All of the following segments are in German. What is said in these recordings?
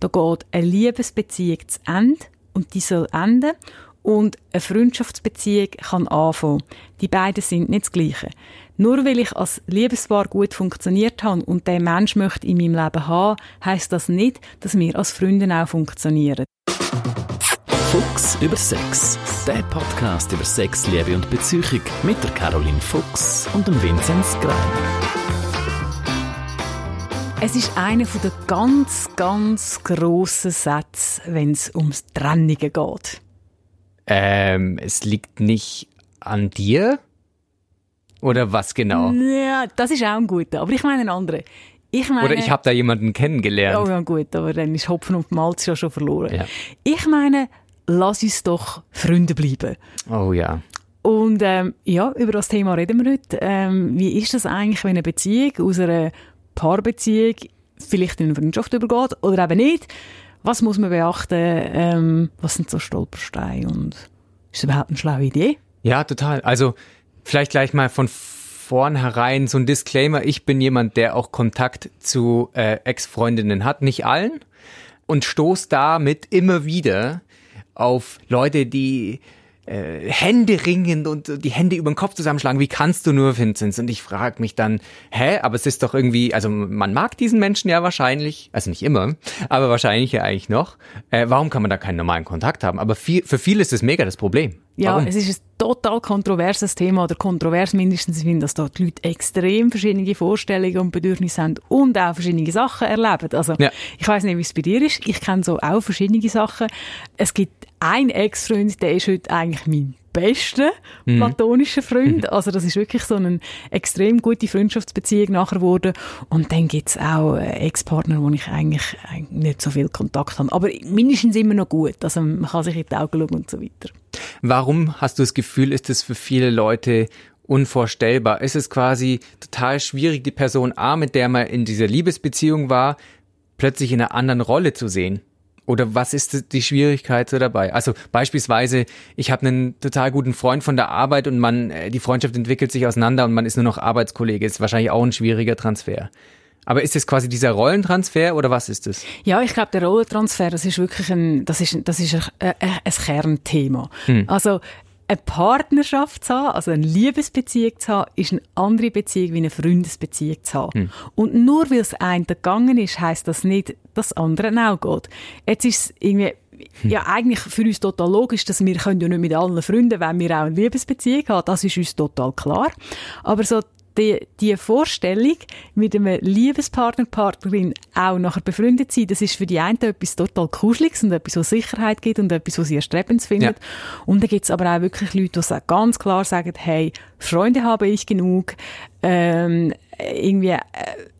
da geht eine Liebesbeziehung zu Ende und die soll enden und eine Freundschaftsbeziehung kann anfangen. Die beiden sind nicht das Gleiche. Nur weil ich als Liebespaar gut funktioniert habe und der Mensch möchte in meinem Leben haben, heißt das nicht, dass wir als Freunde auch funktionieren. Fuchs über Sex. Der Podcast über Sex, Liebe und Beziehung mit der Caroline Fuchs und dem Vinzenz Greiner. Es ist einer der ganz, ganz grossen Sätze, wenn es ums Trennungen geht. Ähm, es liegt nicht an dir? Oder was genau? Ja, das ist auch ein guter, aber ich meine einen anderen. Ich meine, Oder ich habe da jemanden kennengelernt. Oh ja, gut, aber dann ist Hopfen und Malz ja schon verloren. Ja. Ich meine, lass uns doch Freunde bleiben. Oh ja. Und ähm, ja, über das Thema reden wir heute. Ähm, wie ist das eigentlich, wenn eine Beziehung aus einer Paarbeziehung vielleicht in eine Freundschaft übergeht oder eben nicht? Was muss man beachten? Ähm, was sind so Stolpersteine und ist das überhaupt eine schlaue Idee? Ja, total. Also vielleicht gleich mal von vornherein so ein Disclaimer. Ich bin jemand, der auch Kontakt zu äh, Ex-Freundinnen hat, nicht allen. Und stoß damit immer wieder auf Leute, die äh, Hände ringend und die Hände über den Kopf zusammenschlagen. Wie kannst du nur, Vinzenz? Und ich frage mich dann, hä, aber es ist doch irgendwie, also man mag diesen Menschen ja wahrscheinlich, also nicht immer, aber wahrscheinlich ja eigentlich noch. Äh, warum kann man da keinen normalen Kontakt haben? Aber viel, für viele ist das mega das Problem. Ja, Warum? es ist total kontroverses Thema oder kontrovers mindestens, ich finde, dass da die Leute extrem verschiedene Vorstellungen und Bedürfnisse haben und auch verschiedene Sachen erleben. Also Ja. ich weiß nicht, wie es bei dir ist. Ich kenne so auch verschiedene Sachen. Es gibt einen Ex-Freund, der ist heute eigentlich mein bester Mhm. platonischer Freund. Also das ist wirklich so eine extrem gute Freundschaftsbeziehung nachher geworden. Und dann gibt's auch äh, Ex-Partner, wo ich eigentlich, eigentlich nicht so viel Kontakt habe. Aber mindestens immer noch gut. Also man kann sich in die Augen schauen und so weiter. Warum hast du das Gefühl, ist es für viele Leute unvorstellbar? Ist es quasi total schwierig, die Person A, mit der man in dieser Liebesbeziehung war, plötzlich in einer anderen Rolle zu sehen? Oder was ist die Schwierigkeit so dabei? Also beispielsweise, ich habe einen total guten Freund von der Arbeit und man, äh, die Freundschaft entwickelt sich auseinander und man ist nur noch Arbeitskollege. Ist wahrscheinlich auch ein schwieriger Transfer. Aber ist es quasi dieser Rollentransfer oder was ist es? Ja, ich glaube, der Rollentransfer, das ist wirklich ein, das ist, das ist ein, ein, ein Kernthema. Also, eine Partnerschaft zu haben, also eine Liebesbeziehung zu haben, ist eine andere Beziehung wie eine Freundesbeziehung zu haben. Und nur weil es einem gegangen ist, heisst das nicht, dass es anderen auch geht. Jetzt ist es irgendwie, ja, eigentlich für uns total logisch, dass wir können ja nicht mit allen Freunden, wenn wir auch eine Liebesbeziehung haben, das ist uns total klar. Aber so die, die Vorstellung, mit einem Liebespartner, Partnerin auch nachher befreundet zu sein, das ist für die einen etwas total Kuscheliges und etwas, was Sicherheit gibt und etwas, was sie erstrebenswert finden. Und dann gibt es aber auch wirklich Leute, die ganz klar sagen, hey, Freunde habe ich genug, ähm, irgendwie, äh,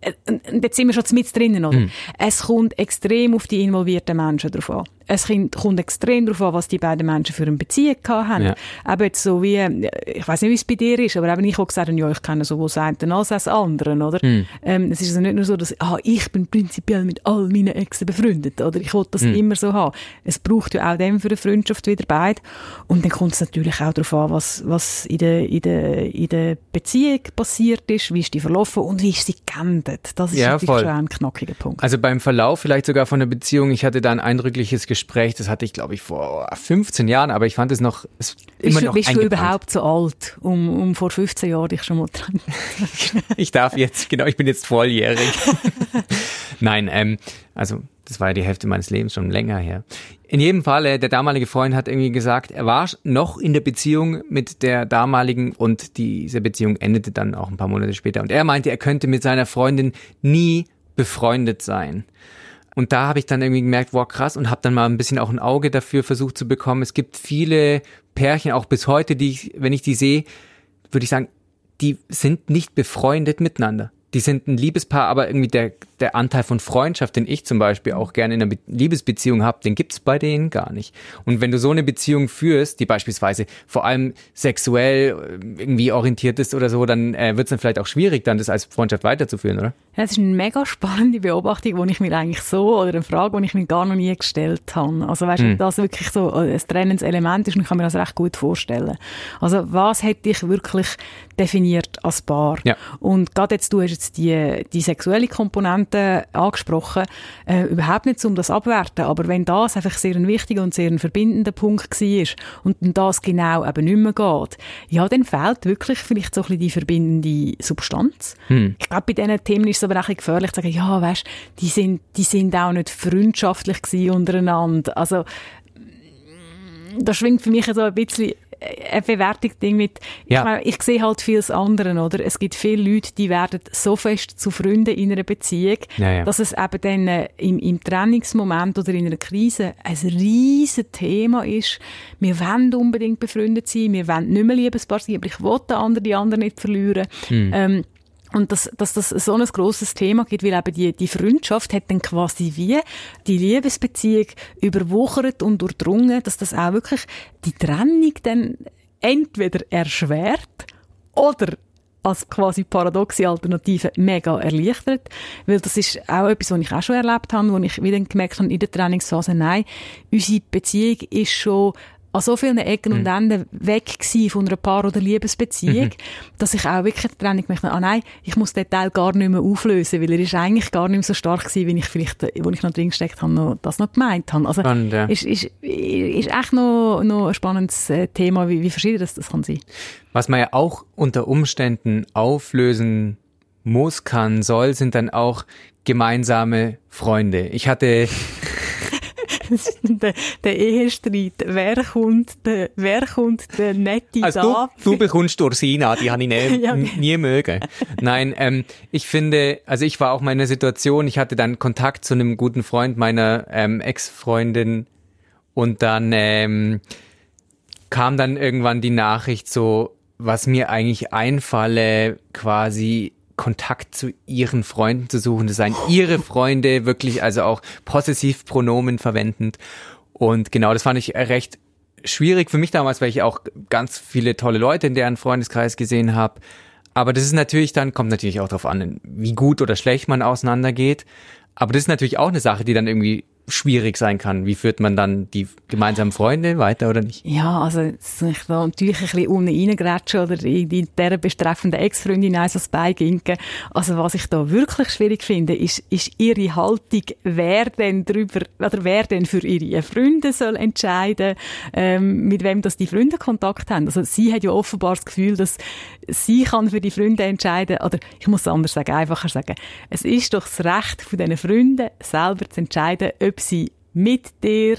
äh, jetzt sind wir schon mit drinnen, oder? Es kommt extrem auf die involvierten Menschen drauf an. Es kommt extrem darauf an, was die beiden Menschen für eine Beziehung haben. Ja. Eben jetzt so wie, äh, ich weiß nicht, wie es bei dir ist, aber eben ich habe gesagt, ja, ich kenne sowohl das eine als auch das andere, oder? Ähm, es ist also nicht nur so, dass, ah, ich bin prinzipiell mit all meinen Exen befreundet, oder? Ich wollte das immer so haben. Es braucht ja auch dem für eine Freundschaft wieder beide. Und dann kommt es natürlich auch darauf an, was, was in der, in der, in der Beziehung passiert ist, wie ist die verlaufen und wie ist sie geendet. Das ist Ja, natürlich voll. schon ein knackiger Punkt. Also beim Verlauf vielleicht sogar von der Beziehung, ich hatte da ein eindrückliches Gespräch, das hatte ich glaube ich vor 15 Jahren, aber ich fand es noch es immer bist du, noch bist du überhaupt so alt, um, um vor 15 Jahren dich schon mal dran Ich darf jetzt, genau, ich bin jetzt volljährig. Nein, ähm, also das war ja die Hälfte meines Lebens schon länger her. In jedem Fall, äh, der damalige Freund hat irgendwie gesagt, er war noch in der Beziehung mit der damaligen und diese Beziehung endete dann auch ein paar Monate später. Und er meinte, er könnte mit seiner Freundin nie befreundet sein. Und da habe ich dann irgendwie gemerkt, wow, krass, und habe dann mal ein bisschen auch ein Auge dafür versucht zu bekommen. Es gibt viele Pärchen, auch bis heute, die ich, wenn ich die sehe, würde ich sagen, die sind nicht befreundet miteinander. Die sind ein Liebespaar, aber irgendwie der, der Anteil von Freundschaft, den ich zum Beispiel auch gerne in einer Be Liebesbeziehung habe, den gibt's bei denen gar nicht. Und wenn du so eine Beziehung führst, die beispielsweise vor allem sexuell äh, irgendwie orientiert ist oder so, dann äh, wird's dann vielleicht auch schwierig, dann das als Freundschaft weiterzuführen, oder? Ja, Das ist eine mega spannende Beobachtung, die ich mir eigentlich so, oder eine Frage, die ich mir gar noch nie gestellt habe. Also weißt du, das wirklich so ein trennendes Element ist und ich kann mir das recht gut vorstellen. Also was hätte dich wirklich definiert als Paar? Ja. Und gerade jetzt, du hast jetzt die, die sexuelle Komponente angesprochen, äh, überhaupt nicht um das abwerten, aber wenn das einfach sehr ein wichtiger und sehr ein verbindender Punkt war und das genau eben nicht mehr geht, ja, dann fehlt wirklich vielleicht so ein bisschen die verbindende Substanz. Hm. Ich glaube, bei diesen Themen ist es aber auch ein bisschen gefährlich zu sagen, ja, weißt, die sind, die sind auch nicht freundschaftlich untereinander. Also, da schwingt für mich so ein bisschen eine Bewertung Ding mit, ja. ich, meine, ich sehe halt vieles anderen, oder? Es gibt viele Leute, die werden so fest zu Freunden in einer Beziehung, ja, ja. dass es eben dann äh, im, im Trennungsmoment oder in einer Krise ein riesen Thema ist. Wir wollen unbedingt befreundet sein, wir wollen nicht mehr Liebespaar sein, aber ich will den anderen, die anderen nicht verlieren. Hm. Ähm, und dass, dass das so ein grosses Thema gibt, weil eben die, die Freundschaft hat dann quasi wie die Liebesbeziehung überwuchert und durchdrungen, dass das auch wirklich die Trennung dann entweder erschwert oder als quasi paradoxe Alternative mega erleichtert, weil das ist auch etwas, was ich auch schon erlebt habe, wo ich wieder gemerkt habe in der Trainingsphase, nein, unsere Beziehung ist schon an so vielen Ecken mhm. und Enden weg von einer Paar- oder Liebesbeziehung, mhm. dass ich auch wirklich die Trennung möchte, ah nein, ich muss den Teil gar nicht mehr auflösen, weil er ist eigentlich gar nicht mehr so stark gewesen, wie ich vielleicht, wo ich noch drin gesteckt habe, noch, das noch gemeint habe. Also, Spannend, ja. ist, ist, ist echt noch, noch ein spannendes äh, Thema, wie, wie verschieden das, das kann sein. Was man ja auch unter Umständen auflösen muss, kann, soll, sind dann auch gemeinsame Freunde. Ich hatte der, der Ehestreit. Wer kommt, der, wer kommt der nette also da? Du, du bekommst Ursina, die habe ich nie, ja. nie mögen. Nein, ähm, ich finde, also ich war auch mal in einer Situation, ich hatte dann Kontakt zu einem guten Freund meiner ähm, Ex-Freundin und dann ähm, kam dann irgendwann die Nachricht so, was mir eigentlich einfalle, quasi Kontakt zu ihren Freunden zu suchen. Das seien ihre Freunde, wirklich also auch Possessivpronomen verwendend. Und genau, das fand ich recht schwierig für mich damals, weil ich auch ganz viele tolle Leute in deren Freundeskreis gesehen habe. Aber das ist natürlich dann, kommt natürlich auch darauf an, wie gut oder schlecht man auseinandergeht. Aber das ist natürlich auch eine Sache, die dann irgendwie schwierig sein kann. Wie führt man dann die gemeinsamen Freunde weiter oder nicht? Ja, also ich da natürlich ein bisschen unten reingrätschen oder in die der bestreffenden Ex-Freundin eins als beiginken. Also was ich da wirklich schwierig finde, ist, ist ihre Haltung, wer denn drüber, oder wer denn für ihre Freunde soll entscheiden, ähm, mit wem das die Freunde Kontakt haben. Also sie hat ja offenbar das Gefühl, dass sie kann für die Freunde entscheiden, oder ich muss es anders sagen, einfacher sagen, es ist doch das Recht von diesen Freunden, selber zu entscheiden, ob sie mit dir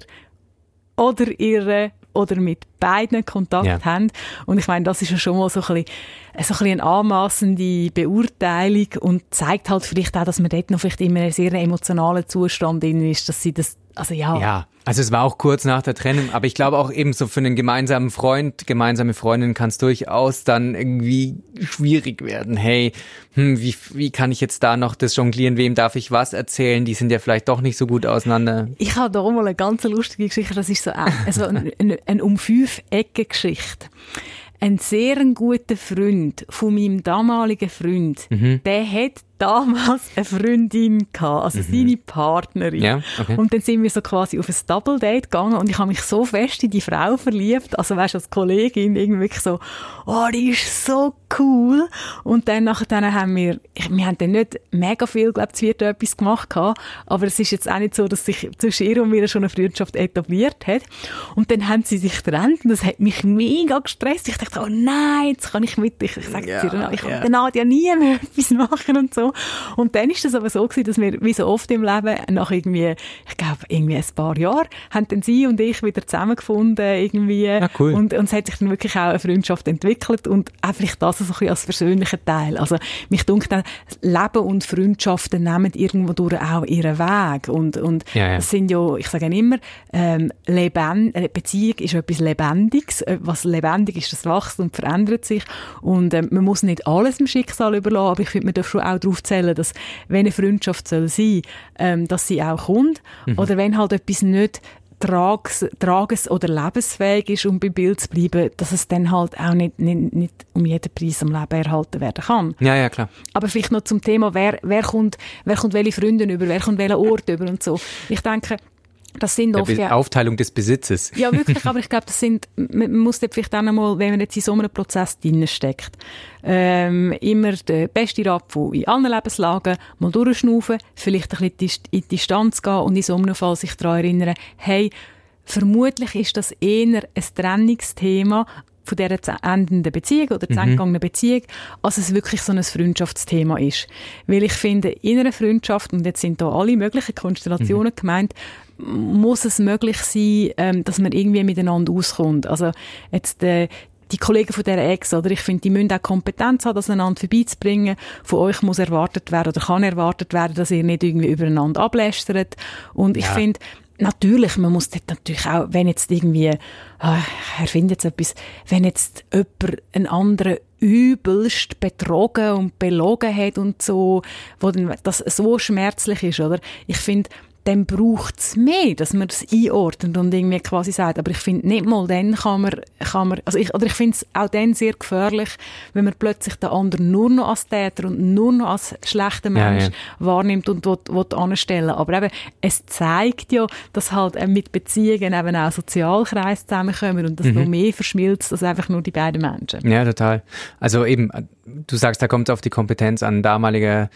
oder ihre oder mit beiden Kontakt ja. haben. Und ich meine, das ist ja schon mal so ein bisschen, so ein bisschen eine anmassende Beurteilung und zeigt halt vielleicht auch, dass man dort noch vielleicht immer einen sehr emotionalen Zustand drin ist, dass sie das, also ja. Ja, also es war auch kurz nach der Trennung, aber ich glaube auch eben so für einen gemeinsamen Freund, gemeinsame Freundin kann es durchaus dann irgendwie schwierig werden. Hey, hm, wie, wie kann ich jetzt da noch das jonglieren? Wem darf ich was erzählen? Die sind ja vielleicht doch nicht so gut auseinander. Ich habe da mal eine ganz lustige Geschichte. Das ist so also eine, eine, eine um fünf Ecken Geschichte ein sehr guter Freund von meinem damaligen Freund, mhm. der hat damals eine Freundin gehabt, also mhm. seine Partnerin. Ja, okay. Und dann sind wir so quasi auf ein Double Date gegangen und ich habe mich so fest in die Frau verliebt, also weißt du, als Kollegin irgendwie so, oh, die ist so cool. Und dann nachher haben wir, wir haben dann nicht mega viel, glaube ich, etwas gemacht gehabt, aber es ist jetzt auch nicht so, dass sich zwischen ihr und mir schon eine Freundschaft etabliert hat. Und dann haben sie sich getrennt und das hat mich mega gestresst. Ich dachte, oh nein, jetzt kann ich mit, ich, ich sage ja, dir, ich ja. kann Nadia nie mehr etwas machen und so. Und dann ist es aber so gewesen, dass wir, wie so oft im Leben, nach irgendwie, ich glaube, irgendwie ein paar Jahren, haben dann sie und ich wieder zusammengefunden, irgendwie. Ja, cool. Und, und es hat sich dann wirklich auch eine Freundschaft entwickelt und auch vielleicht das so ein bisschen als persönlicher Teil. Also, mich dunkt dann, Leben und Freundschaften nehmen irgendwo durch auch ihren Weg. Und, und ja, ja. es sind ja, ich sage immer, ähm, Leben, äh, Beziehung ist etwas Lebendiges. Äh, was lebendig ist, das wächst und verändert sich. Und ähm, man muss nicht alles dem Schicksal überlassen, aber ich finde, man darf schon auch darauf zählen, dass wenn eine Freundschaft soll sein, ähm, dass sie auch kommt. Mhm. Oder wenn halt etwas nicht trages, trages oder lebensfähig ist, um beim Bild zu bleiben, dass es dann halt auch nicht, nicht, nicht um jeden Preis am Leben erhalten werden kann. Ja, ja, klar. Aber vielleicht noch zum Thema, wer, wer kommt, wer kommt welche Freunde über, wer kommt welchen Ort über und so. Ich denke, das sind oft, ja, Aufteilung des Besitzes. Ja, wirklich, aber ich glaube, das sind, man muss dort vielleicht auch einmal, wenn man jetzt in so einem Prozess drin steckt, ähm, immer der beste Rat von in allen Lebenslagen mal durchschnaufen, vielleicht ein bisschen in die Distanz gehen und in so einem Fall sich daran erinnern, hey, vermutlich ist das eher ein Trennungsthema, von dieser zu endenden Beziehung oder zu mhm. Beziehung, als es wirklich so ein Freundschaftsthema ist. Weil ich finde, in einer Freundschaft, und jetzt sind da alle möglichen Konstellationen mhm. gemeint, muss es möglich sein, ähm, dass man irgendwie miteinander auskommt. Also jetzt äh, die Kollegen von dieser Ex, oder ich finde, die müssen auch Kompetenz haben, das einander vorbeizubringen. Von euch muss erwartet werden oder kann erwartet werden, dass ihr nicht irgendwie übereinander ablästert. Und ich ja. finde, natürlich, man muss dort natürlich auch, wenn jetzt irgendwie, ah, er findet etwas, wenn jetzt jemand einen anderen übelst betrogen und belogen hat und so, wo dann das so schmerzlich ist, oder? Ich finde, dann braucht es mehr, dass man das einordnet und irgendwie quasi sagt. Aber ich finde, nicht mal dann kann man, kann man also ich, oder ich finde es auch dann sehr gefährlich, wenn man plötzlich den anderen nur noch als Täter und nur noch als schlechter Mensch ja, ja. wahrnimmt und will, will anstellen. Aber eben, es zeigt ja, dass halt mit Beziehungen eben auch Sozialkreise zusammenkommen und dass mhm. noch mehr verschmilzt als einfach nur die beiden Menschen. Ja, total. Also eben, du sagst, da kommt es auf die Kompetenz an damaliger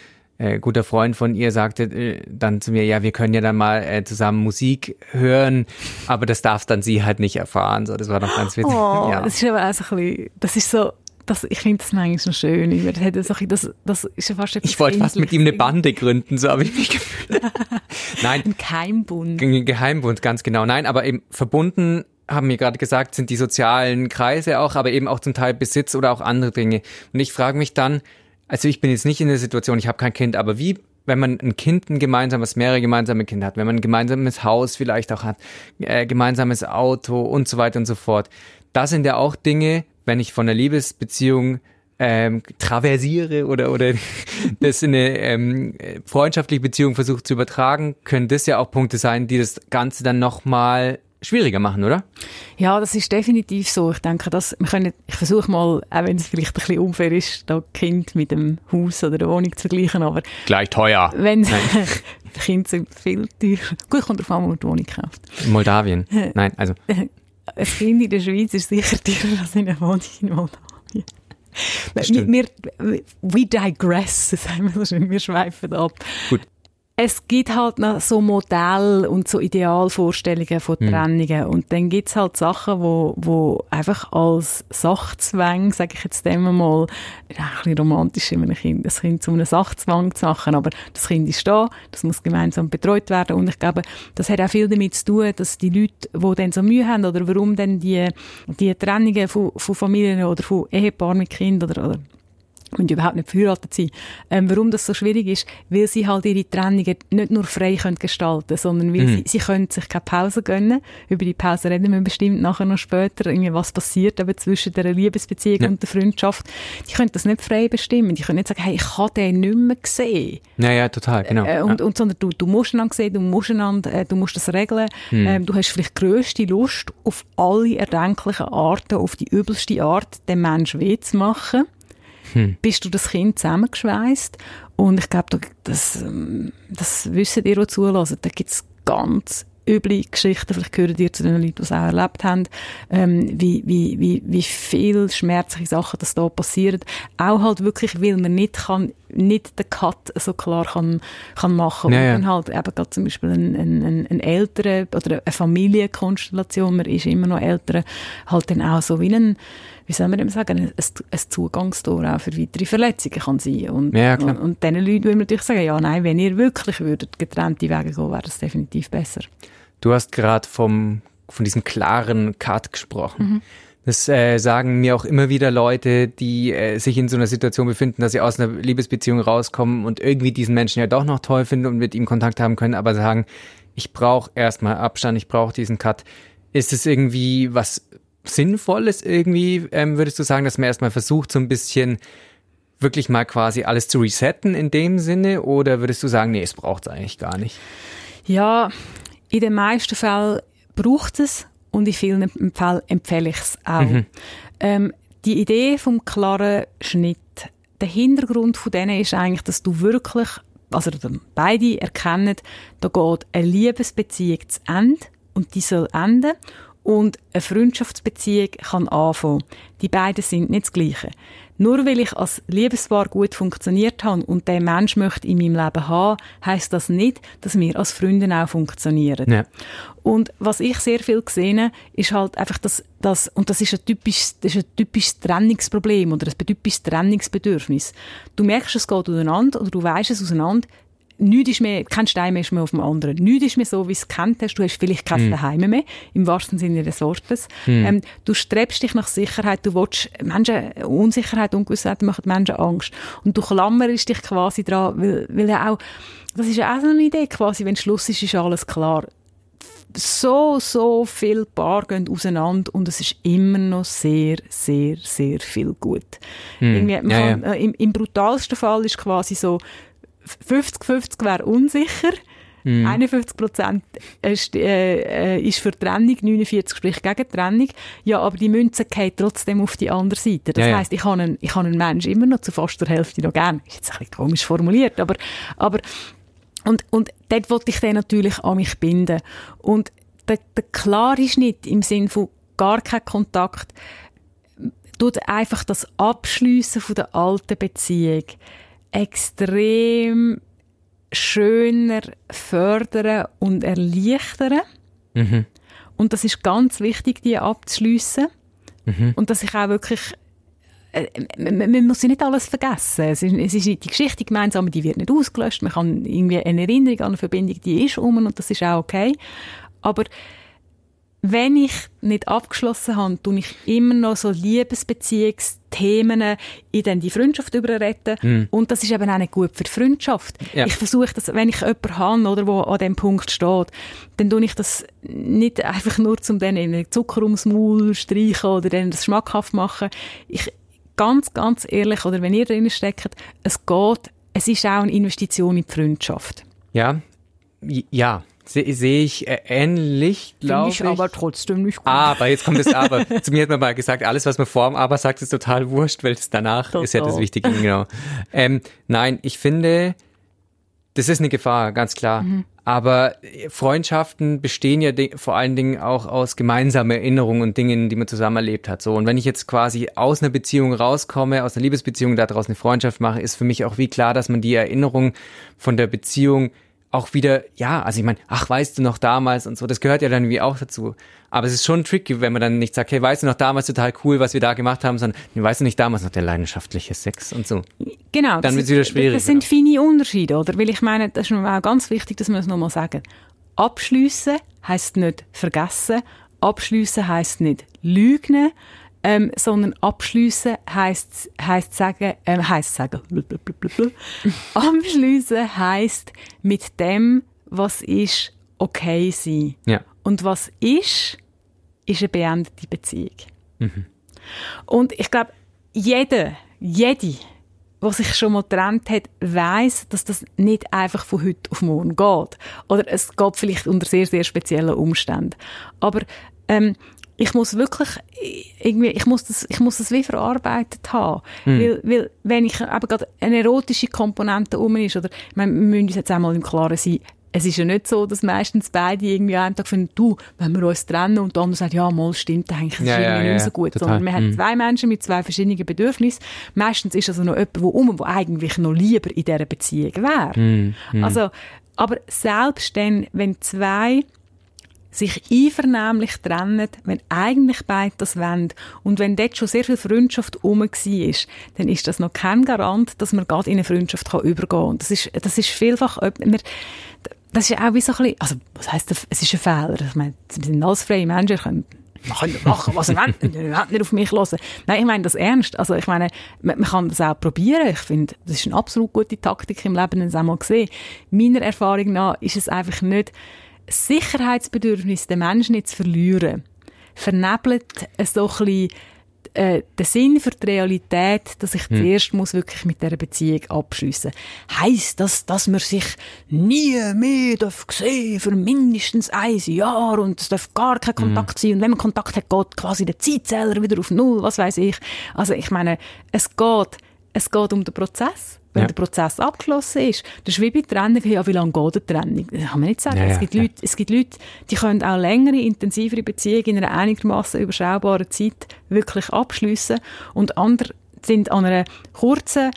äh, guter Freund von ihr sagte äh, dann zu mir, ja, wir können ja dann mal äh, zusammen Musik hören, aber das darf dann sie halt nicht erfahren. So, das war noch ganz witzig. Oh, ja. Das ist aber auch so ein bisschen, das ist so, das, ich finde das manchmal noch schön. Das, das, das ist ja fast ich wollte fast mit ihm eine Bande gründen, so habe ich mich gefühlt. Nein. Ein Geheimbund. Ein Geheimbund, ganz genau. Nein, aber eben verbunden haben wir gerade gesagt, sind die sozialen Kreise auch, aber eben auch zum Teil Besitz oder auch andere Dinge. Und ich frage mich dann, also ich bin jetzt nicht in der Situation, ich habe kein Kind, aber wie, wenn man ein Kind, ein gemeinsames, mehrere gemeinsame Kinder hat, wenn man ein gemeinsames Haus vielleicht auch hat, äh, gemeinsames Auto und so weiter und so fort. Das sind ja auch Dinge, wenn ich von einer Liebesbeziehung ähm, traversiere oder oder das in eine ähm, freundschaftliche Beziehung versucht zu übertragen, können das ja auch Punkte sein, die das Ganze dann nochmal schwieriger machen, oder? Ja, das ist definitiv so. Ich denke, dass wir können, ich versuche mal, auch wenn es vielleicht ein bisschen unfair ist, da Kind mit dem Haus oder der Wohnung zu vergleichen, aber gleich teuer. Wenn Kinder sind viel teurer. Gut, kommt darauf an, wo man die Wohnung kauft. Moldawien. Nein, also ein Kind in der Schweiz ist sicher teurer als in einer Wohnung in Moldawien. Wir, we digress, sagen wir so schön, wir schweifen ab. Gut es gibt halt noch so Modelle und so Idealvorstellungen von hm. Trennungen. Mhm. Und dann gibt's halt Sachen, wo, wo einfach als Sachzwang, sage ich jetzt dem mal, ein bisschen romantisch, wenn ein Kind, das Kind zu einem Sachzwang zu machen, aber das Kind ist da, das muss gemeinsam betreut werden. Und ich glaube, das hat auch viel damit zu tun, dass die Leute, die dann so Mühe haben, oder warum dann die, die Trennungen von, von Familien oder von Ehepaaren mit Kindern oder, oder und überhaupt nicht verheiratet sind. Ähm, warum das so schwierig ist, weil sie halt ihre Trennungen nicht nur frei können gestalten sondern weil mhm. sie, sie können sich keine Pause gönnen. Über die Pause reden wir bestimmt nachher noch später, irgendwie was passiert eben zwischen der Liebesbeziehung ja. und der Freundschaft. Die können das nicht frei bestimmen. Die können nicht sagen, hey, ich habe den nicht mehr gesehen. Ja, ja, total, genau. Äh, und, ja. und, sondern du, du musst einander sehen, du musst einander, äh, du musst das regeln. Mhm. Ähm, du hast vielleicht grösste Lust, auf alle erdenklichen Arten, auf die übelste Art, den Menschen weh zu machen hm. bist du das Kind zusammengeschweißt. Und ich glaube, das, ähm, das wissen ihr, die zulassen. Da gibt es ganz üble Geschichten, vielleicht gehören ihr zu den Leuten, die es auch erlebt haben, ähm, wie, wie, wie, wie viel schmerzliche Sachen das da passieren. Auch halt wirklich, weil man nicht kann, nicht den Cut so klar kann, kann machen. Ja, ja. Und halt eben gerade zum Beispiel ein, ein, ein, ein ältere oder eine Familienkonstellation, man ist immer noch älter, halt dann auch so wie ein, wie soll man dem sagen, ein, ein Zugangstor auch für weitere Verletzungen kann sein. Und, ja, und, und diesen Leuten will man natürlich sagen, ja, nein, wenn ihr wirklich würdet getrennte Wege gehen, wäre das definitiv besser. Du hast gerade vom, von diesem klaren Cut gesprochen. Mhm. Das äh, sagen mir auch immer wieder Leute, die äh, sich in so einer Situation befinden, dass sie aus einer Liebesbeziehung rauskommen und irgendwie diesen Menschen ja doch noch toll finden und mit ihm Kontakt haben können, aber sagen, ich brauche erstmal Abstand, ich brauche diesen Cut. Ist es irgendwie was Sinnvolles irgendwie, ähm, würdest du sagen, dass man erstmal versucht, so ein bisschen wirklich mal quasi alles zu resetten in dem Sinne? Oder würdest du sagen, nee, es braucht es eigentlich gar nicht? Ja, in den meisten Fällen braucht es und in vielen Fällen empfehle ich es auch. Mhm. Ähm, die Idee vom klaren Schnitt, der Hintergrund von denen ist eigentlich, dass du wirklich also beide erkennen, da geht eine Liebesbeziehung zu Ende und die soll enden und eine Freundschaftsbeziehung kann anfangen. Die beiden sind nicht das Gleiche. Nur weil ich als Liebespaar gut funktioniert habe und der Mensch möchte in meinem Leben haben, heißt das nicht, dass wir als Freunde auch funktionieren. Ja. Und was ich sehr viel gesehen habe, ist halt einfach das, das und das ist ein typisches, das ist ein typisches Trennungsproblem oder ein typisches Trennungsbedürfnis. Du merkst, es geht auseinander oder du weißt es auseinander, nichts ist mehr, kein Stein mehr ist mehr auf dem anderen. Nichts ist mehr so, wie du es kennt hast. Du hast vielleicht kein mm. Heim mehr, im wahrsten Sinne des Wortes. Mm. Ähm, du strebst dich nach Sicherheit, du willst, Menschen, Unsicherheit, Ungewissheit machen Menschen Angst. Und du klammerst dich quasi dran, weil, weil ja auch, das ist ja auch so eine Idee quasi, wenn Schluss ist, ist alles klar. So, so viel Paar gehen auseinander und es ist immer noch sehr, sehr, sehr viel gut. Mm. Ja, kann, ja. Äh, im, Im brutalsten Fall ist quasi so, 50-50 wäre unsicher. Mm. 51 Prozent ist, äh, ist für Trennung, 49 spricht gegen Trennung. Ja, aber die Münze geht trotzdem auf die andere Seite. Das ja, heisst, ich habe einen, ich habe einen Menschen immer noch zu fast der Hälfte noch gern. Ist jetzt ein bisschen komisch formuliert, aber, aber und, und dort wollte ich den natürlich an mich binden. Und der, der klare Schnitt im Sinn von gar kein Kontakt tut einfach das Abschliessen von der alten Beziehung extrem schöner fördern und erleichtern. Mhm. Und das ist ganz wichtig, die abzuschliessen. Mhm. Und dass ich auch wirklich äh, man muss ja nicht alles vergessen. Es ist, es ist die Geschichte gemeinsam, die wird nicht ausgelöscht. Man kann irgendwie eine Erinnerung an eine Verbindung, die ist um und das ist auch okay. Aber wenn ich nicht abgeschlossen habe, tue ich immer noch so Liebesbeziehungsthemen in die Freundschaft überreden. Mm. Und das ist eben auch nicht gut für die Freundschaft. Ja. Ich versuche das, wenn ich jemanden habe, oder, wo an dem Punkt steht, dann tue ich das nicht einfach nur zum denen Zucker ums Maul streichen oder denen das schmackhaft machen. Ich, ganz, ganz ehrlich, oder wenn ihr drin steckt, es geht, es ist auch eine Investition in die Freundschaft. Ja, ja, sehe seh ich äh, ähnlich, glaube ich. aber trotzdem nicht gut. Aber, jetzt kommt das Aber. Zu mir hat man mal gesagt, alles, was man vor dem Aber sagt, ist total wurscht, weil es danach Total. ist ja das Wichtige, genau. Ähm, nein, ich finde, das ist eine Gefahr, ganz klar. Mhm. Aber Freundschaften bestehen ja vor allen Dingen auch aus gemeinsamen Erinnerungen und Dingen, die man zusammen erlebt hat. So und wenn ich jetzt quasi aus einer Beziehung rauskomme, aus einer Liebesbeziehung daraus eine Freundschaft mache, ist für mich auch wie klar, dass man die Erinnerung von der Beziehung auch wieder, ja, also ich meine, ach, weißt du noch damals und so, das gehört ja dann irgendwie auch dazu. Aber es ist schon tricky, wenn man dann nicht sagt, hey, weißt du noch damals total cool, was wir da gemacht haben, sondern weißt du nicht damals noch der leidenschaftliche Sex und so. Genau. Dann wird es wieder schwierig. Das sind feine Unterschiede, oder? Weil ich meine, das ist auch ganz wichtig, dass wir es nochmal sagen. Abschliessen heisst nicht vergessen. Abschliessen heisst nicht lügen ähm, sondern abschließen heißt heißt sagen ähm, heißt sagen abschließen heißt mit dem was ist okay sein ja. und was ist ist eine beendete Beziehung mhm. und ich glaube jeder jede was sich schon mal getrennt hat, weiß, dass das nicht einfach von heute auf morgen geht. Oder es geht vielleicht unter sehr, sehr speziellen Umständen. Aber ähm, ich muss wirklich irgendwie, ich muss das, ich muss das wie verarbeitet haben. Mhm. Weil, weil, wenn ich eben gerade eine erotische Komponente um ist, oder, ich meine, wir müssen uns jetzt einmal im Klaren sein, es ist ja nicht so, dass meistens beide irgendwie einen Tag finden, du, wenn wir uns trennen und der andere sagt, ja, mal stimmt, eigentlich ist ja, irgendwie ja, nicht so gut. Total. Sondern wir haben hm. zwei Menschen mit zwei verschiedenen Bedürfnissen. Meistens ist also noch jemand, der um, der eigentlich noch lieber in dieser Beziehung wäre. Mm. Also, aber selbst dann, wenn zwei sich einvernehmlich trennen, wenn eigentlich beide das wollen und wenn dort schon sehr viel Freundschaft rum war, dann ist das noch kein Garant, dass man gerade in eine Freundschaft kann übergehen kann. Das ist, das ist vielfach, wir, das ist auch wie so ein bisschen, also was heisst, es ist ein Fehler. Ich meine, wir sind alles freie Menschen, können man kann machen, was er will, er nicht auf mich hören. Nein, ich meine das ernst. Also ich meine, man, man kann das auch probieren. Ich finde, das ist eine absolut gute Taktik im Leben, das einmal gesehen. Meiner Erfahrung nach ist es einfach nicht, Sicherheitsbedürfnis der Menschen nicht zu verlieren, vernebelt so ein bisschen äh, den Sinn für die Realität, dass ich hm. zuerst muss wirklich mit dieser Beziehung abschliessen. Heißt das, dass man sich nie mehr darf sehen für mindestens ein Jahr und es darf gar kein Kontakt hm. sein und wenn man Kontakt hat, geht quasi der Zeitzähler wieder auf null, was weiß ich. Also ich meine, es geht es geht um den Prozess. Wenn ja. der Prozess abgeschlossen ist, das ist wie bei Trennung, ja, wie lange geht die Trennung? Das kann man nicht sagen. Ja, es, gibt ja. Leute, es gibt Leute, die können auch längere, intensivere Beziehungen in einer einigermaßen überschaubaren Zeit wirklich abschliessen und andere sind an einer kurzen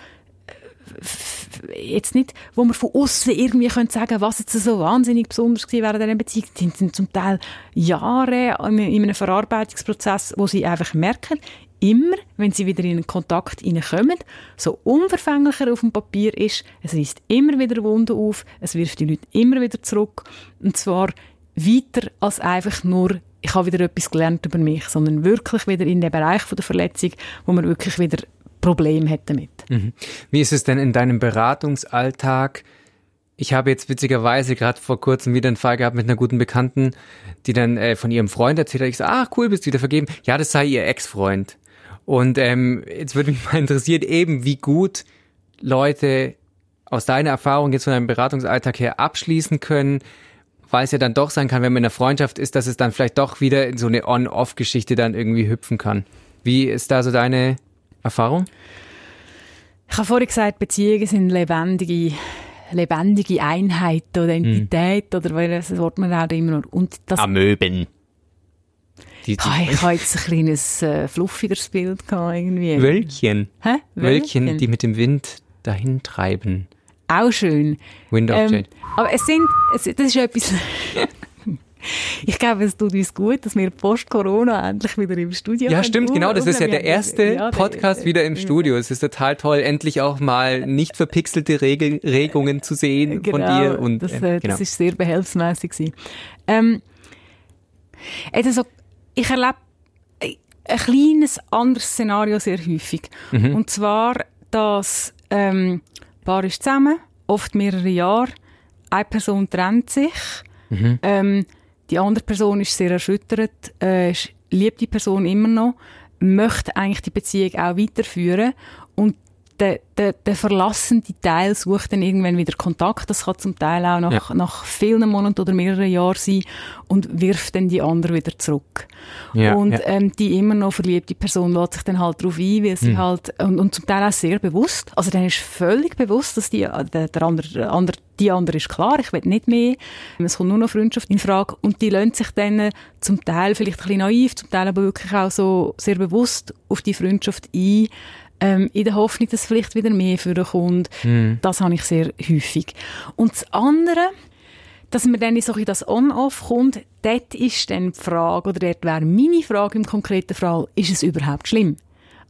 jetzt nicht, wo man von außen irgendwie können sagen was jetzt so wahnsinnig besonders war während dieser Beziehung, die sind zum Teil Jahre in einem Verarbeitungsprozess, wo sie einfach merken, immer, wenn sie wieder in Kontakt hineinkommen, so unverfänglicher auf dem Papier ist, es reißt immer wieder Wunden auf, es wirft die Leute immer wieder zurück und zwar weiter als einfach nur ich habe wieder etwas gelernt über mich, sondern wirklich wieder in den Bereich von der Verletzung, wo man wirklich wieder Problem hat damit. Mhm. Wie ist es denn in deinem Beratungsalltag? Ich habe jetzt witzigerweise gerade vor kurzem wieder einen Fall gehabt mit einer guten Bekannten, die dann äh, von ihrem Freund erzählt hat. Ich so, ach cool, bist du wieder vergeben. Ja, das sei ihr Ex-Freund. Und ähm, jetzt würde mich mal interessieren, eben wie gut Leute aus deiner Erfahrung jetzt von deinem Beratungsalltag her abschließen können, weil es ja dann doch sein kann, wenn man in einer Freundschaft ist, dass es dann vielleicht doch wieder in so eine On-Off-Geschichte dann irgendwie hüpfen kann. Wie ist da so deine Erfahrung? Ich habe vorhin gesagt, Beziehungen sind lebendige, lebendige Einheiten oder Entität hm. oder welches Wort man auch immer noch. Und das, Amöben. Die, die oh, ich habe jetzt ein kleines äh, fluffigeres Bild gehabt, irgendwie. Wölkchen. Hä? Wölkchen, Wölkchen, die mit dem Wind dahin treiben. Auch schön. Wind of ähm, Aber es sind, es, das ist etwas, Ich glaube, es tut uns gut, dass wir post-Corona endlich wieder im Studio Ja, stimmt, genau. Das ist ja der erste ja, Podcast wieder im Studio. Es ist total toll, endlich auch mal nicht verpixelte Regel Regungen zu sehen genau, von dir. Und, das, äh, genau. das ist sehr behelfsmäßig. Ähm, also, ich erlebe ein kleines anderes Szenario sehr häufig. Mhm. Und zwar, dass ähm, ein Paar ist zusammen, oft mehrere Jahre, eine Person trennt sich, mhm. ähm, die andere Person ist sehr erschüttert, äh, liebt die Person immer noch, möchte eigentlich die Beziehung auch weiterführen und der, der, der verlassende Teil sucht dann irgendwann wieder Kontakt. Das kann zum Teil auch nach, ja. nach vielen Monaten oder mehreren Jahren sein und wirft dann die andere wieder zurück. Ja, und ja. Ähm, die immer noch verliebte Person lässt sich dann halt darauf ein, weil sie mhm. halt, und, und zum Teil auch sehr bewusst, also dann ist völlig bewusst, dass die, äh, der, der andere, der andere die andere ist klar, ich will nicht mehr. Es kommt nur noch Freundschaft in Frage. Und die lernt sich dann zum Teil vielleicht ein bisschen naiv, zum Teil aber wirklich auch so sehr bewusst auf die Freundschaft ein ähm, in der Hoffnung, dass vielleicht wieder mehr für kommt. Mm. Das habe ich sehr häufig. Und das andere, dass man dann so in das On-Off kommt, dort ist dann die Frage, oder dort wäre meine Frage im konkreten Fall, ist es überhaupt schlimm?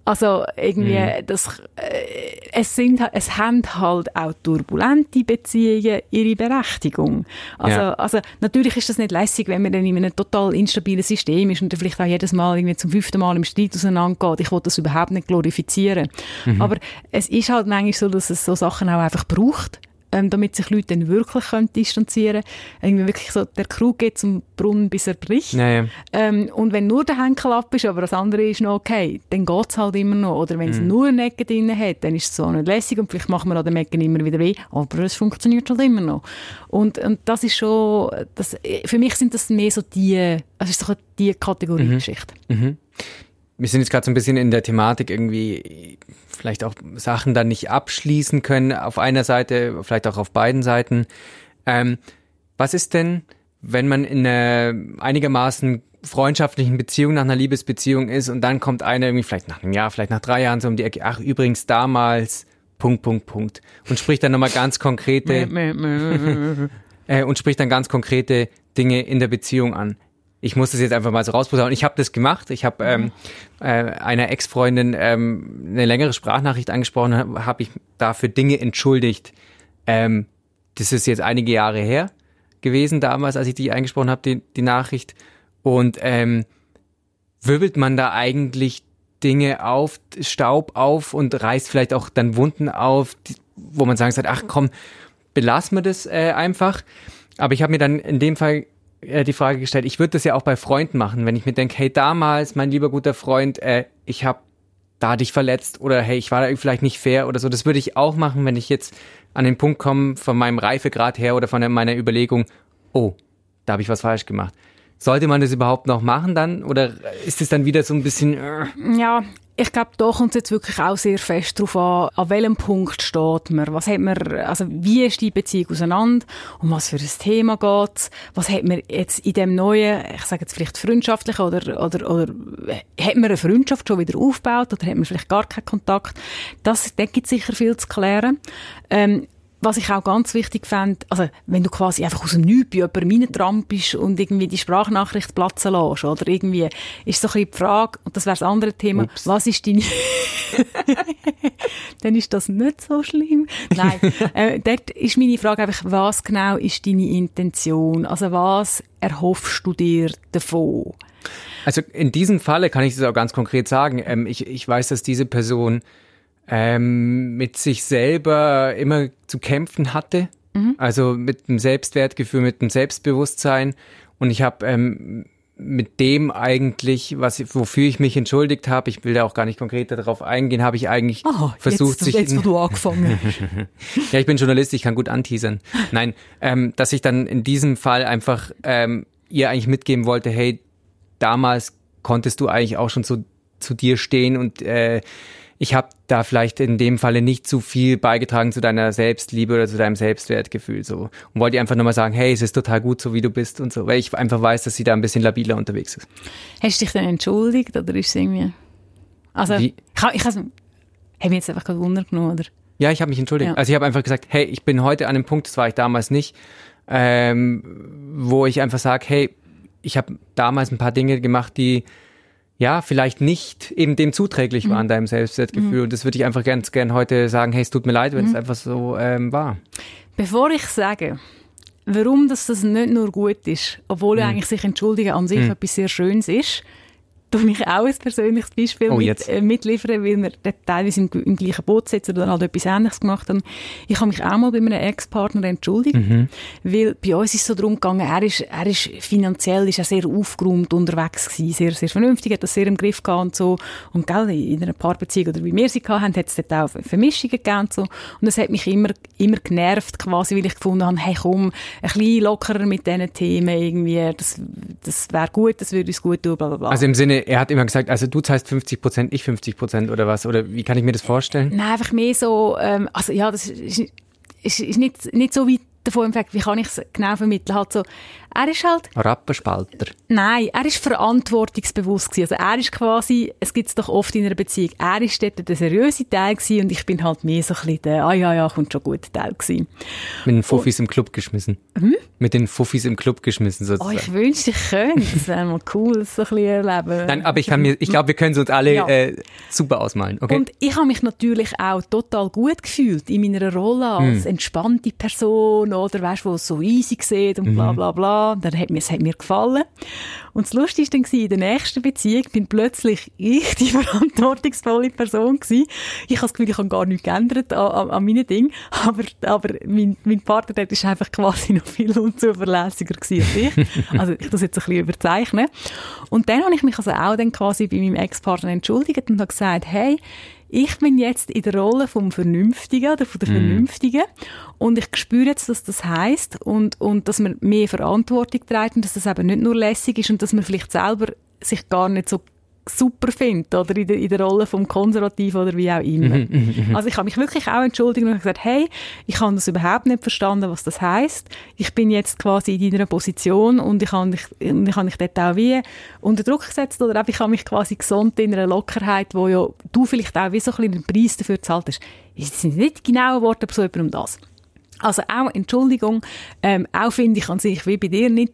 Also irgendwie, mhm. das, äh, es sind, es haben halt auch turbulente Beziehungen ihre Berechtigung. Also, ja. also natürlich ist das nicht lässig, wenn man dann in einem total instabilen System ist und dann vielleicht auch jedes Mal irgendwie zum fünften Mal im Streit auseinandergeht. Ich will das überhaupt nicht glorifizieren. Mhm. Aber es ist halt manchmal so, dass es so Sachen auch einfach braucht ähm, damit sich Leute dann wirklich können distanzieren können. Irgendwie wirklich so, der Krug geht zum Brunnen, bis er bricht. Ja, ja. Ähm, und wenn nur der Henkel ab ist, aber das andere ist noch okay, dann geht es halt immer noch. Oder wenn es mhm. nur eine Ecke drin hat, dann ist es so nicht lässig und vielleicht machen wir an den Ecken immer wieder weh, aber es funktioniert halt immer noch. Und, und das ist schon, das, für mich sind das mehr so die, also ist so die Kategorie mhm. Geschichte. Mhm wir sind jetzt gerade so ein bisschen in der Thematik irgendwie vielleicht auch Sachen dann nicht abschließen können auf einer Seite, vielleicht auch auf beiden Seiten. Ähm, was ist denn, wenn man in einer einigermaßen freundschaftlichen Beziehung nach einer Liebesbeziehung ist und dann kommt einer irgendwie vielleicht nach einem Jahr, vielleicht nach drei Jahren so um die Ecke, ach übrigens damals, Punkt, Punkt, Punkt und spricht dann nochmal ganz konkrete äh, und spricht dann ganz konkrete Dinge in der Beziehung an ich muss das jetzt einfach mal so rausposaunen. Ich habe das gemacht. Ich habe ähm, äh, einer Ex-Freundin ähm, eine längere Sprachnachricht angesprochen, habe hab ich dafür Dinge entschuldigt. Ähm, das ist jetzt einige Jahre her gewesen damals, als ich die eingesprochen habe, die, die Nachricht. Und ähm, wirbelt man da eigentlich Dinge auf, Staub auf und reißt vielleicht auch dann Wunden auf, die, wo man sagen sagt, ach komm, belassen wir das äh, einfach. Aber ich habe mir dann in dem Fall äh, die Frage gestellt, ich würde das ja auch bei Freunden machen, wenn ich mir denke, hey, damals, mein lieber guter Freund, äh, ich habe da dich verletzt oder hey, ich war da vielleicht nicht fair oder so. Das würde ich auch machen, wenn ich jetzt an den Punkt komme von meinem Reifegrad her oder von meiner Überlegung, oh, da habe ich was falsch gemacht. Sollte man das überhaupt noch machen dann? Oder ist es dann wieder so ein bisschen... Äh? Ja, ich glaube, da kommt es jetzt wirklich auch sehr fest darauf an, an welchem Punkt steht man. Was hat man, also wie ist die Beziehung auseinander? Um was für ein Thema geht Was hat man jetzt in dem neuen, ich sage jetzt vielleicht freundschaftlich oder, oder, oder hat man eine Freundschaft schon wieder aufgebaut oder hat man vielleicht gar keinen Kontakt? Das, da gibt sicher viel zu klären. Ähm, was ich auch ganz wichtig fände, also wenn du quasi einfach aus dem Nichts bei jemandem reintrampst und irgendwie die Sprachnachricht platzen lässt, oder irgendwie, ist so ein bisschen die Frage, und das wäre das andere Thema, Ups. was ist deine... Dann ist das nicht so schlimm. Nein, äh, dort ist meine Frage einfach, was genau ist deine Intention? Also was erhoffst du dir davon? Also in diesem Falle kann ich es auch ganz konkret sagen. Ähm, ich, ich weiß, dass diese Person ähm, mit sich selber immer zu kämpfen hatte. Mhm. Also mit dem Selbstwertgefühl, mit dem Selbstbewusstsein. Und ich habe ähm, mit dem eigentlich, was wofür ich mich entschuldigt habe, ich will da auch gar nicht konkreter darauf eingehen, habe ich eigentlich oh, versucht, jetzt, sich jetzt, wo du angefangen ja, ich bin Journalist, ich kann gut anteasern. Nein, ähm, dass ich dann in diesem Fall einfach ähm, ihr eigentlich mitgeben wollte, hey, damals konntest du eigentlich auch schon so zu dir stehen und äh, ich habe da vielleicht in dem Falle nicht zu viel beigetragen zu deiner Selbstliebe oder zu deinem Selbstwertgefühl so und wollte einfach nochmal sagen, hey, es ist total gut so wie du bist und so, weil ich einfach weiß, dass sie da ein bisschen labiler unterwegs ist. Hast du dich denn entschuldigt oder ist es irgendwie also wie? ich, ich, ich habe mich jetzt einfach gerade Wunder genommen oder ja, ich habe mich entschuldigt. Ja. Also ich habe einfach gesagt, hey, ich bin heute an einem Punkt, das war ich damals nicht, ähm, wo ich einfach sage, hey, ich habe damals ein paar Dinge gemacht, die ja, vielleicht nicht eben dem zuträglich waren, mhm. deinem Selbstwertgefühl. Mhm. Und das würde ich einfach ganz gern heute sagen, hey, es tut mir leid, wenn mhm. es einfach so ähm, war. Bevor ich sage, warum das, das nicht nur gut ist, obwohl mhm. eigentlich sich entschuldigen an sich mhm. etwas sehr Schönes ist, tue mich auch ein persönliches Beispiel oh, mit, äh, mitliefern, weil wir teilweise im, im, gleichen Boot sitzen oder halt etwas Ähnliches gemacht haben. Ich habe mich auch mal bei einem Ex-Partner entschuldigt, mhm. weil bei uns ist es so darum gegangen, er ist, er ist finanziell ist er sehr aufgeräumt unterwegs gewesen, sehr, sehr vernünftig, hat das sehr im Griff gehabt und so. Und gell, in einer Paarbeziehung oder wie wir sie hatten, hat es dort auch Vermischungen gegeben und so. Und das hat mich immer, immer genervt quasi, weil ich gefunden habe, hey komm, ein bisschen lockerer mit diesen Themen irgendwie, das, das wäre gut, das würde uns gut tun, bla bla bla. Also im Sinne, er hat immer gesagt, also du zahlst 50 Prozent, ich 50 Prozent oder was? Oder wie kann ich mir das vorstellen? Nein, einfach mehr so, ähm, also ja, das ist, ist, ist nicht, nicht so weit davon entfernt, wie kann ich es genau vermitteln? Halt so, er ist halt... Rappenspalter. Nein, er ist verantwortungsbewusst gewesen. Also er ist quasi, es gibt es doch oft in einer Beziehung, er ist dort der seriöse Teil gewesen und ich bin halt mehr so ein bisschen der, ah ja, ja, kommt schon gut Teil gewesen. Mit den Fuffis im Club geschmissen. Hm? Mit den Fuffis im Club geschmissen sozusagen. Oh, ich wünschte, ich könnte. Das wäre mal cool, das so ein bisschen erleben. Nein, aber ich kann mir, ich glaube, wir können es uns alle ja. äh, super ausmalen, okay? Und ich habe mich natürlich auch total gut gefühlt in meiner Rolle als hm. entspannte Person oder weißt, du, wo es so easy sieht und bla mhm. bla Dann hat mir, es hat mir gefallen. Und das Lustigste war, in der nächsten Beziehung bin plötzlich ich die verantwortungsvolle Person gewesen. Ich habe das Gefühl, ich habe gar nichts geändert an, an, meinen Dingen. Aber, aber mein, mein Partner dort ist einfach quasi noch viel unzuverlässiger als ich. also ich das jetzt ein bisschen überzeichnen. Und dann habe ich mich also auch dann quasi bei meinem Ex-Partner entschuldigt und habe gesagt, hey, ich bin jetzt in der Rolle vom Vernünftigen oder von der mm. Vernünftigen und ich spüre jetzt, dass das heißt und, und dass man mehr Verantwortung trägt und dass das eben nicht nur lässig ist und dass man vielleicht selber sich gar nicht so super findet, oder in der, in der Rolle vom Konservativen oder wie auch immer. Mhm, mhm, mhm. also ich habe mich wirklich auch entschuldigt und gesagt, hey, ich habe das überhaupt nicht verstanden, was das heißt. Ich bin jetzt quasi in deiner Position und ich habe dich, ich habe dich dort auch wie unter Druck gesetzt oder ich habe mich quasi gesund in einer Lockerheit, wo ja du vielleicht auch wie so ein bisschen den Preis dafür zahlt hast. Das sind nicht genaue Worte, aber so etwas um das. Also auch Entschuldigung, ähm, auch finde ich an sich wie bei dir nicht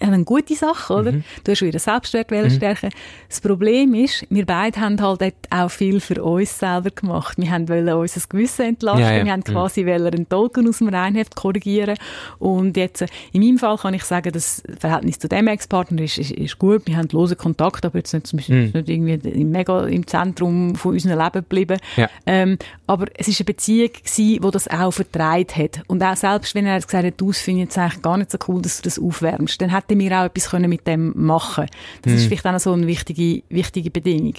eine gute Sache, oder? Mhm. Du hast wieder Selbstwert mhm. stärken. Das Problem ist, wir beide haben halt auch viel für uns selber gemacht. Wir haben wollen unser Gewissen entlasten, ja, ja. wir haben mhm. quasi mhm. einen Token aus dem Reinheft korrigieren und jetzt, äh, in meinem Fall kann ich sagen, das Verhältnis zu dem Ex-Partner ist, ist, ist, gut, wir haben lose Kontakt, aber jetzt nicht, mhm. nicht irgendwie mega im Zentrum von unserem Leben geblieben. Ja. Ähm, aber es ist eine Beziehung gewesen, die das auch vertreibt hat. Und auch selbst wenn er gesagt hat, du findest es eigentlich gar nicht so cool, dass du das aufwärmst, dann hätte mir auch etwas können mit dem machen Das mhm. ist vielleicht auch so eine wichtige, wichtige Bedingung.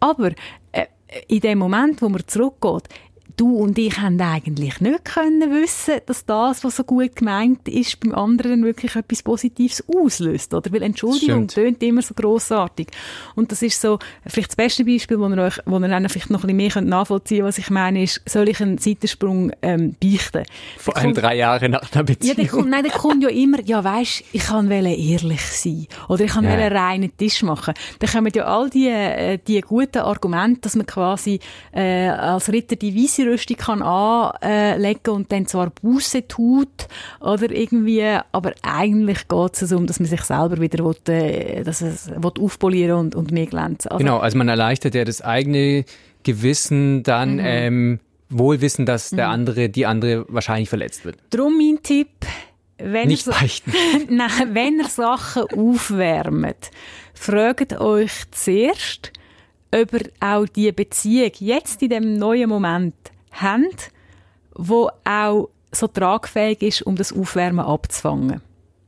Aber äh, in dem Moment, wo man zurückgeht, du und ich haben eigentlich nicht können wissen, dass das, was so gut gemeint ist, beim anderen wirklich etwas Positives auslöst, oder? Weil Entschuldigung tönt immer so grossartig. Und das ist so, vielleicht das beste Beispiel, wo ihr euch, wo ihr dann vielleicht noch ein bisschen mehr nachvollziehen könnt, was ich meine, ist, soll ich einen Seitensprung ähm, beichten? Vor allem drei Jahre nach einer Beziehung. Ja, der kommt, nein, der kommt ja immer, ja weisst, ich kann ehrlich sein. Oder ich kann ja. einen reinen Tisch machen. Dann kommen ja all die, äh, die guten Argumente, dass man quasi äh, als Ritter die weiße Rüstung kann anlegen und dann zwar Buße tut oder irgendwie, aber eigentlich geht es um, dass man sich selber wieder will, äh, dass es, will aufpolieren und, und mehr glänzen. Also, genau, also man erleichtert ja das eigene Gewissen dann, mhm. ähm, wohl wissen, dass der mhm. andere, die andere wahrscheinlich verletzt wird. Drum mein Tipp, wenn Nicht ihr, beichten. Nein, wenn ihr Sachen aufwärmt, fragt euch zuerst, ob ihr auch die Beziehung jetzt in dem neuen Moment habt, wo auch so tragfähig ist, um das Aufwärmen abzufangen.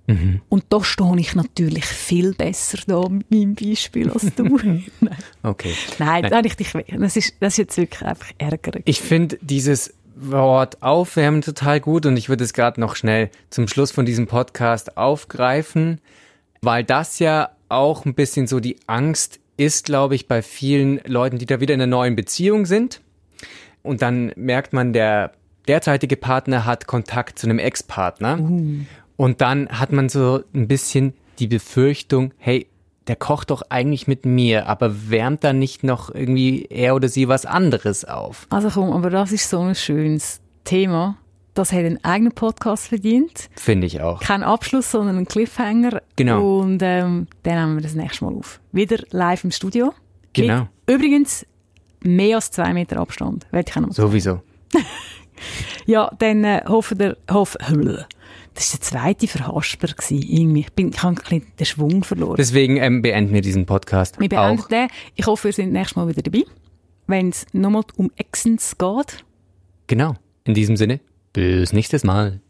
Mhm. Und da stehe ich natürlich viel besser da mit meinem Beispiel als du. Nein. Okay. Nein, Nein. Da ich dich das ist, das ist jetzt wirklich einfach ärgerlich. Ich finde dieses Wort aufwärmen total gut und ich würde es gerade noch schnell zum Schluss von diesem Podcast aufgreifen, weil das ja auch ein bisschen so die Angst ist, glaube ich, bei vielen Leuten, die da wieder in einer neuen Beziehung sind. Und dann merkt man, der derzeitige Partner hat Kontakt zu einem Ex-Partner. Uh. Und dann hat man so ein bisschen die Befürchtung, hey, der kocht doch eigentlich mit mir, aber wärmt dann nicht noch irgendwie er oder sie was anderes auf? Also komm, aber das ist so ein schönes Thema. Das hat einen eigenen Podcast verdient. Finde ich auch. Kein Abschluss, sondern ein Cliffhanger. Genau. Und ähm, den nehmen wir das nächste Mal auf. Wieder live im Studio. Genau. Mit übrigens mehr als zwei Meter Abstand. Weiß ich auch noch Sowieso. ja, dann äh, hoffen wir, hoffen, das war der zweite Verhasper. Irgendwie. Ich, bin, ich habe ein bisschen den Schwung verloren. Deswegen ähm, beenden wir diesen Podcast. Wir beenden den. Ich hoffe, wir sind nächstes Mal wieder dabei, wenn es nochmal um Exens geht. Genau. In diesem Sinne, bis nächstes Mal.